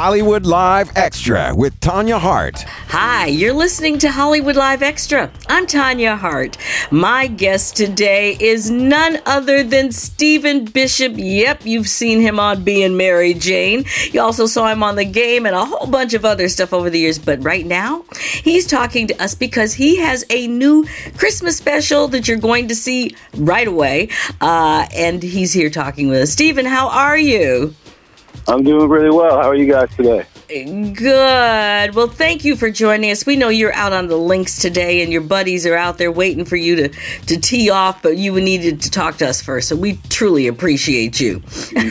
Hollywood Live Extra with Tanya Hart. Hi, you're listening to Hollywood Live Extra. I'm Tanya Hart. My guest today is none other than Stephen Bishop. Yep, you've seen him on Being Mary Jane. You also saw him on The Game and a whole bunch of other stuff over the years. But right now, he's talking to us because he has a new Christmas special that you're going to see right away. Uh, and he's here talking with us. Stephen, how are you? I'm doing really well. How are you guys today? Good. Well, thank you for joining us. We know you're out on the links today, and your buddies are out there waiting for you to, to tee off, but you needed to talk to us first, so we truly appreciate you.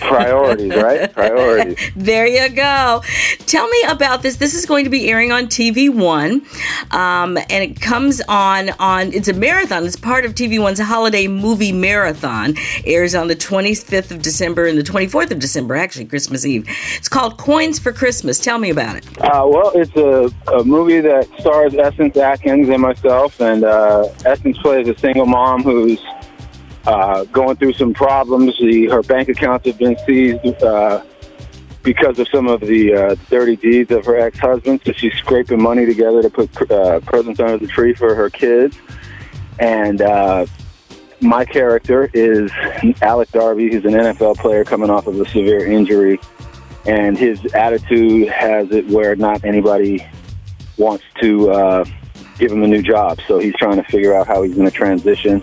Priorities, right? Priorities. there you go. Tell me about this. This is going to be airing on TV One, um, and it comes on on. It's a marathon. It's part of TV One's holiday movie marathon. Airs on the 25th of December and the 24th of December, actually Christmas Eve. It's called Coins for Christmas. Tell me about it. Uh, well, it's a, a movie that stars Essence Atkins and myself, and uh, Essence plays a single mom who's uh, going through some problems. The, her bank accounts have been seized uh, because of some of the uh, dirty deeds of her ex-husband. So she's scraping money together to put uh, presents under the tree for her kids. And my character is Alec Darby. He's an NFL player coming off of a severe injury and his attitude has it where not anybody wants to uh, give him a new job. So he's trying to figure out how he's going to transition.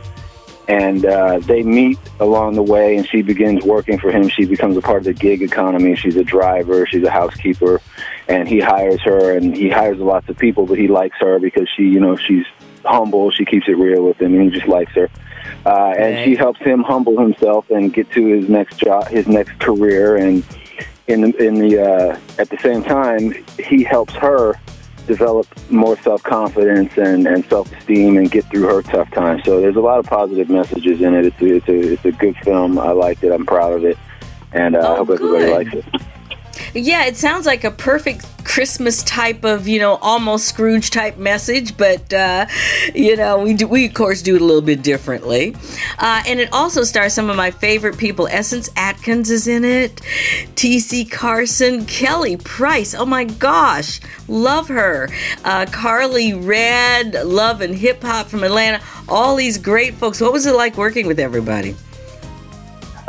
And uh, they meet along the way, and she begins working for him. She becomes a part of the gig economy. She's a driver, she's a housekeeper, and he hires her. And he hires lots of people, but he likes her because she, you know, she's humble. She keeps it real with him, and he just likes her. Uh, and she helps him humble himself and get to his next job, his next career, and in the, in the uh, at the same time, he helps her develop more self confidence and, and self esteem and get through her tough times. So there's a lot of positive messages in it. It's a, it's a, it's a good film. I liked it. I'm proud of it, and uh, oh, I hope everybody likes it. Yeah, it sounds like a perfect Christmas type of, you know, almost Scrooge type message, but uh, you know, we do, we of course do it a little bit differently. Uh, and it also stars some of my favorite people. Essence Atkins is in it, T.C. Carson, Kelly Price. Oh my gosh, love her. Uh, Karlie Redd, Love and Hip Hop from Atlanta. All these great folks. What was it like working with everybody?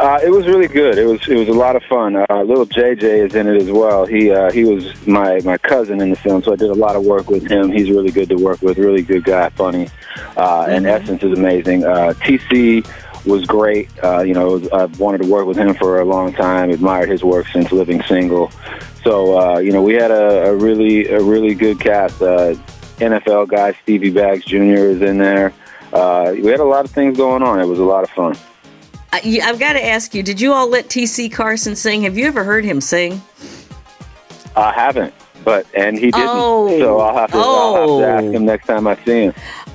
Uh, it was really good. It was it was a lot of fun. Uh, little JJ is in it as well. He uh, he was my my cousin in the film, so I did a lot of work with him. He's really good to work with. Really good guy, funny, uh, and mm-hmm. Essence is amazing. Uh, TC was great. Uh, you know, I've wanted to work with him for a long time. Admired his work since Living Single. So uh, you know, we had a, a really a really good cast. Uh, NFL guy Stevie Baggs Jr. is in there. Uh, we had a lot of things going on. It was a lot of fun. I, I've got to ask you, did you all let T.C. Carson sing? Have you ever heard him sing? I haven't, but and he didn't. Oh, so I'll have, to, oh. I'll have to ask him next time I see him.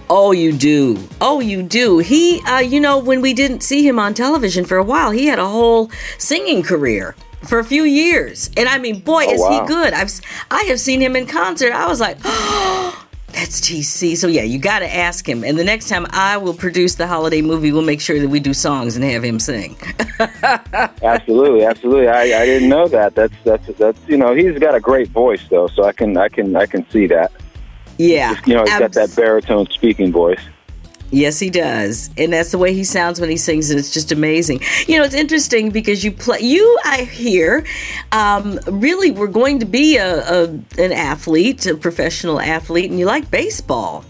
Oh, you do. Oh, you do. He, uh, you know, when we didn't see him on television for a while, he had a whole singing career for a few years. And I mean, boy, oh, is wow. he good. I've I have seen him in concert. I was like, oh, that's TC. So yeah, you got to ask him. And the next time I will produce the holiday movie, we'll make sure that we do songs and have him sing. absolutely, absolutely. I, I didn't know that. That's that's that's you know he's got a great voice though, so I can I can I can see that. Yeah, Just, you know he's abs- got that baritone speaking voice. Yes, he does, and that's the way he sounds when he sings, and it's just amazing. You know, it's interesting because you play. You, I hear, um, really were going to be a, a, an athlete, a professional athlete, and you like baseball.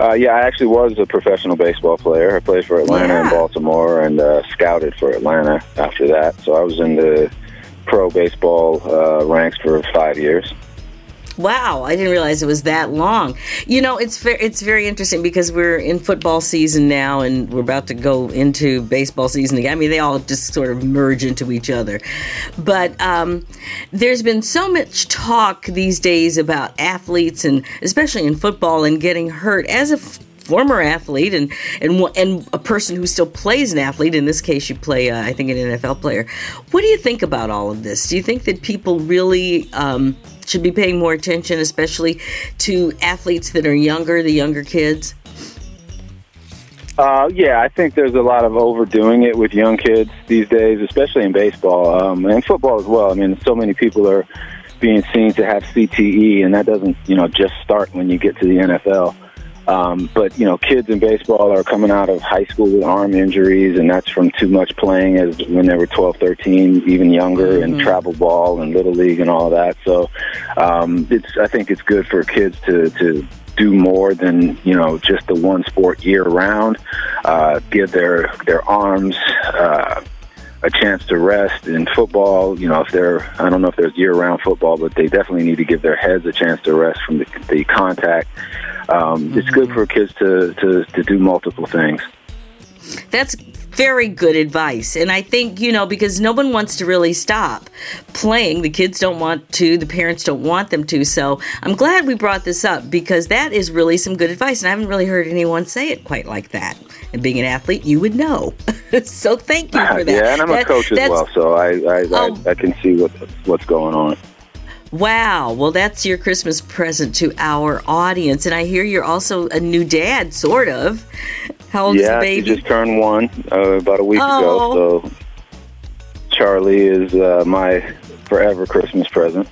Uh, yeah, I actually was a professional baseball player. I played for Atlanta yeah. and Baltimore, and uh, scouted for Atlanta after that. So I was in the pro baseball uh, ranks for five years. Wow, I didn't realize it was that long. You know, it's very, it's very interesting because we're in football season now, and we're about to go into baseball season again. I mean, they all just sort of merge into each other. But um, there's been so much talk these days about athletes, and especially in football, and getting hurt. As a former athlete and and and a person who still plays an athlete. In this case, you play, uh, I think, an NFL player. What do you think about all of this? Do you think that people really um, should be paying more attention, especially to athletes that are younger, the younger kids? Uh, yeah, I think there's a lot of overdoing it with young kids these days, especially in baseball um, and football as well. I mean, so many people are being seen to have CTE, and that doesn't, you know, just start when you get to the NFL. Um, but you know, kids in baseball are coming out of high school with arm injuries, and that's from too much playing as when they were 12, 13, even younger, and travel ball and little league and all that. So, um, it's I think it's good for kids to to do more than you know just the one sport year round. Uh, give their their arms. Uh, a chance to rest in football. You know, if they're, I don't know if there's year-round football, but they definitely need to give their heads a chance to rest from the, the contact. Um, mm-hmm. It's good for kids to, to, to do multiple things. That's very good advice. And I think, you know, because no one wants to really stop playing. The kids don't want to, the parents don't want them to. So I'm glad we brought this up because that is really some good advice. And I haven't really heard anyone say it quite like that. And being an athlete, you would know. so thank you for that. Yeah, and I'm that, a coach as well, so I, I, I, I can see what, what's going on. Wow. Well, that's your Christmas present to our audience. And I hear you're also a new dad, sort of. How old yeah, is the baby? she just turned one uh, about a week oh. ago. So Charlie is uh, my forever Christmas present.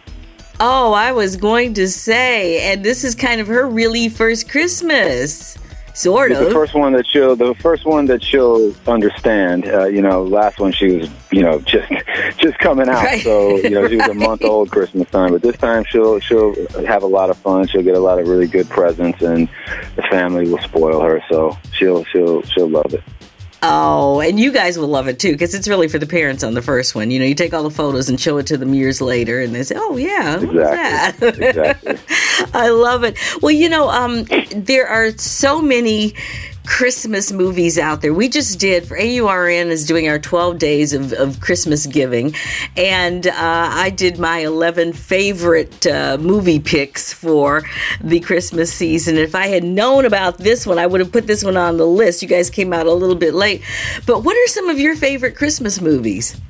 Oh, I was going to say, and this is kind of her really first Christmas. Sort of. The first one that she'll, the first one that she'll understand. Uh, you know, last one she was, you know, just just coming out. Right. So you know, she was a month old Christmas time. But this time she'll she'll have a lot of fun. She'll get a lot of really good presents, and the family will spoil her. So she'll she'll she'll love it. Oh, and you guys will love it too because it's really for the parents on the first one. You know, you take all the photos and show it to them years later, and they say, "Oh yeah, exactly. exactly. I love it. Well, you know, um, there are so many Christmas movies out there. We just did for AURN is doing our 12 days of, of Christmas giving, and uh, I did my 11 favorite uh, movie picks for the Christmas season. If I had known about this one, I would have put this one on the list. You guys came out a little bit late, but what are some of your favorite Christmas movies?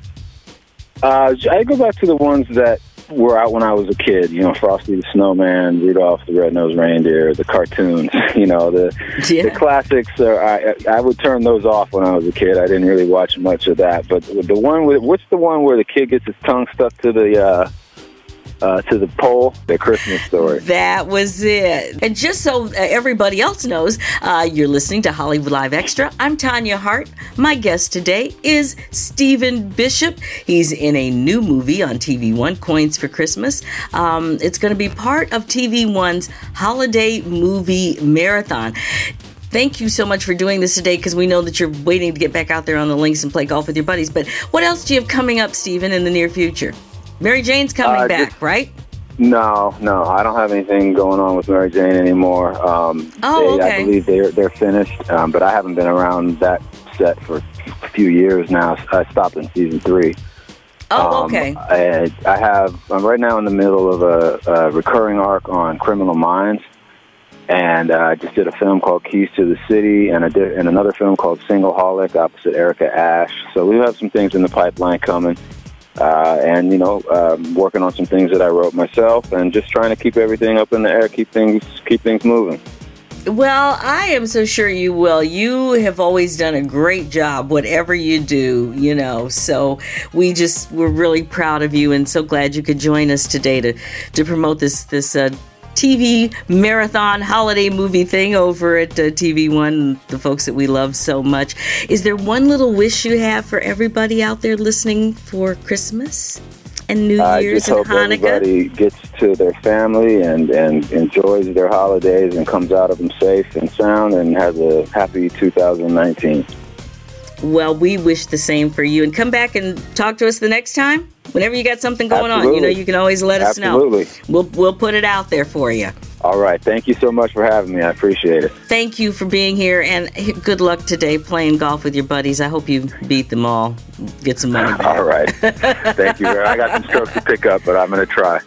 Uh, I go back to the ones that were out when I was a kid. You know, Frosty the Snowman, Rudolph the Red-Nosed Reindeer, the cartoons. You know, the yeah. the classics. Are, I I would turn those off when I was a kid. I didn't really watch much of that. But the one with what's the one where the kid gets his tongue stuck to the uh, uh, to the pole, the Christmas story. That was it. And just so uh, everybody else knows, uh, you're listening to Hollywood Live Extra. I'm Tanya Hart. My guest today is Stephen Bishop. He's in a new movie on TV One, Coins for Christmas. Um, it's going to be part of TV One's holiday movie marathon thank you so much for doing this today because we know that you're waiting to get back out there on the links and play golf with your buddies. But what else do you have coming up, Stephen, in the near future? Mary Jane's coming uh, back, just, right? No, no, I don't have anything going on with Mary Jane anymore. Um, oh, they, okay. I believe they're they're finished, um, but I haven't been around that set for a few years now. I stopped in season three. Oh, um, okay. I, I have. I'm right now in the middle of a, a recurring arc on Criminal Minds, and uh, I just did a film called Keys to the City, and, a, and another film called Single Holic opposite Erica Ash. So we have some things in the pipeline coming uh, and you know, um, working on some things that I wrote myself, and just trying to keep everything up in the air, keep things keep things moving. Well, I am so sure you will. You have always done a great job, whatever you do, you know. So we just we're really proud of you, and so glad you could join us today to to promote this this uh, TV marathon holiday movie thing over at uh, TV One, the folks that we love so much. Is there one little wish you have for everybody out there listening for Christmas? and New Year's and Hanukkah? Everybody gets to their family and, and enjoys their holidays and comes out of them safe and sound and has a happy 2019. Well, we wish the same for you. And come back and talk to us the next time. Whenever you got something going Absolutely. on, you know, you can always let us Absolutely. know. We'll we'll put it out there for you. All right. Thank you so much for having me. I appreciate it. Thank you for being here and good luck today playing golf with your buddies. I hope you beat them all. Get some money back. all right. Thank you. I got some strokes to pick up, but I'm going to try.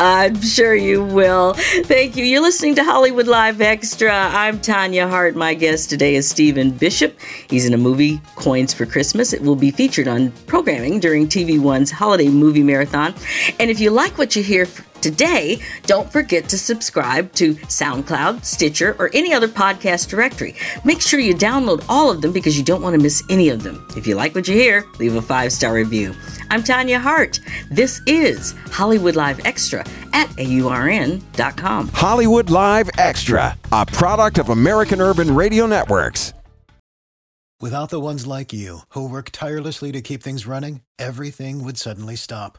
I'm sure you will. Thank you. You're listening to Hollywood Live Extra. I'm Tanya Hart. My guest today is Stephen Bishop. He's in a movie, Coins for Christmas. It will be featured on programming during TV One's Holiday Movie Marathon. And if you like what you hear Today, don't forget to subscribe to SoundCloud, Stitcher, or any other podcast directory. Make sure you download all of them because you don't want to miss any of them. If you like what you hear, leave a five star review. I'm Tanya Hart. This is Hollywood Live Extra at AURN.com. Hollywood Live Extra, a product of American Urban Radio Networks. Without the ones like you, who work tirelessly to keep things running, everything would suddenly stop.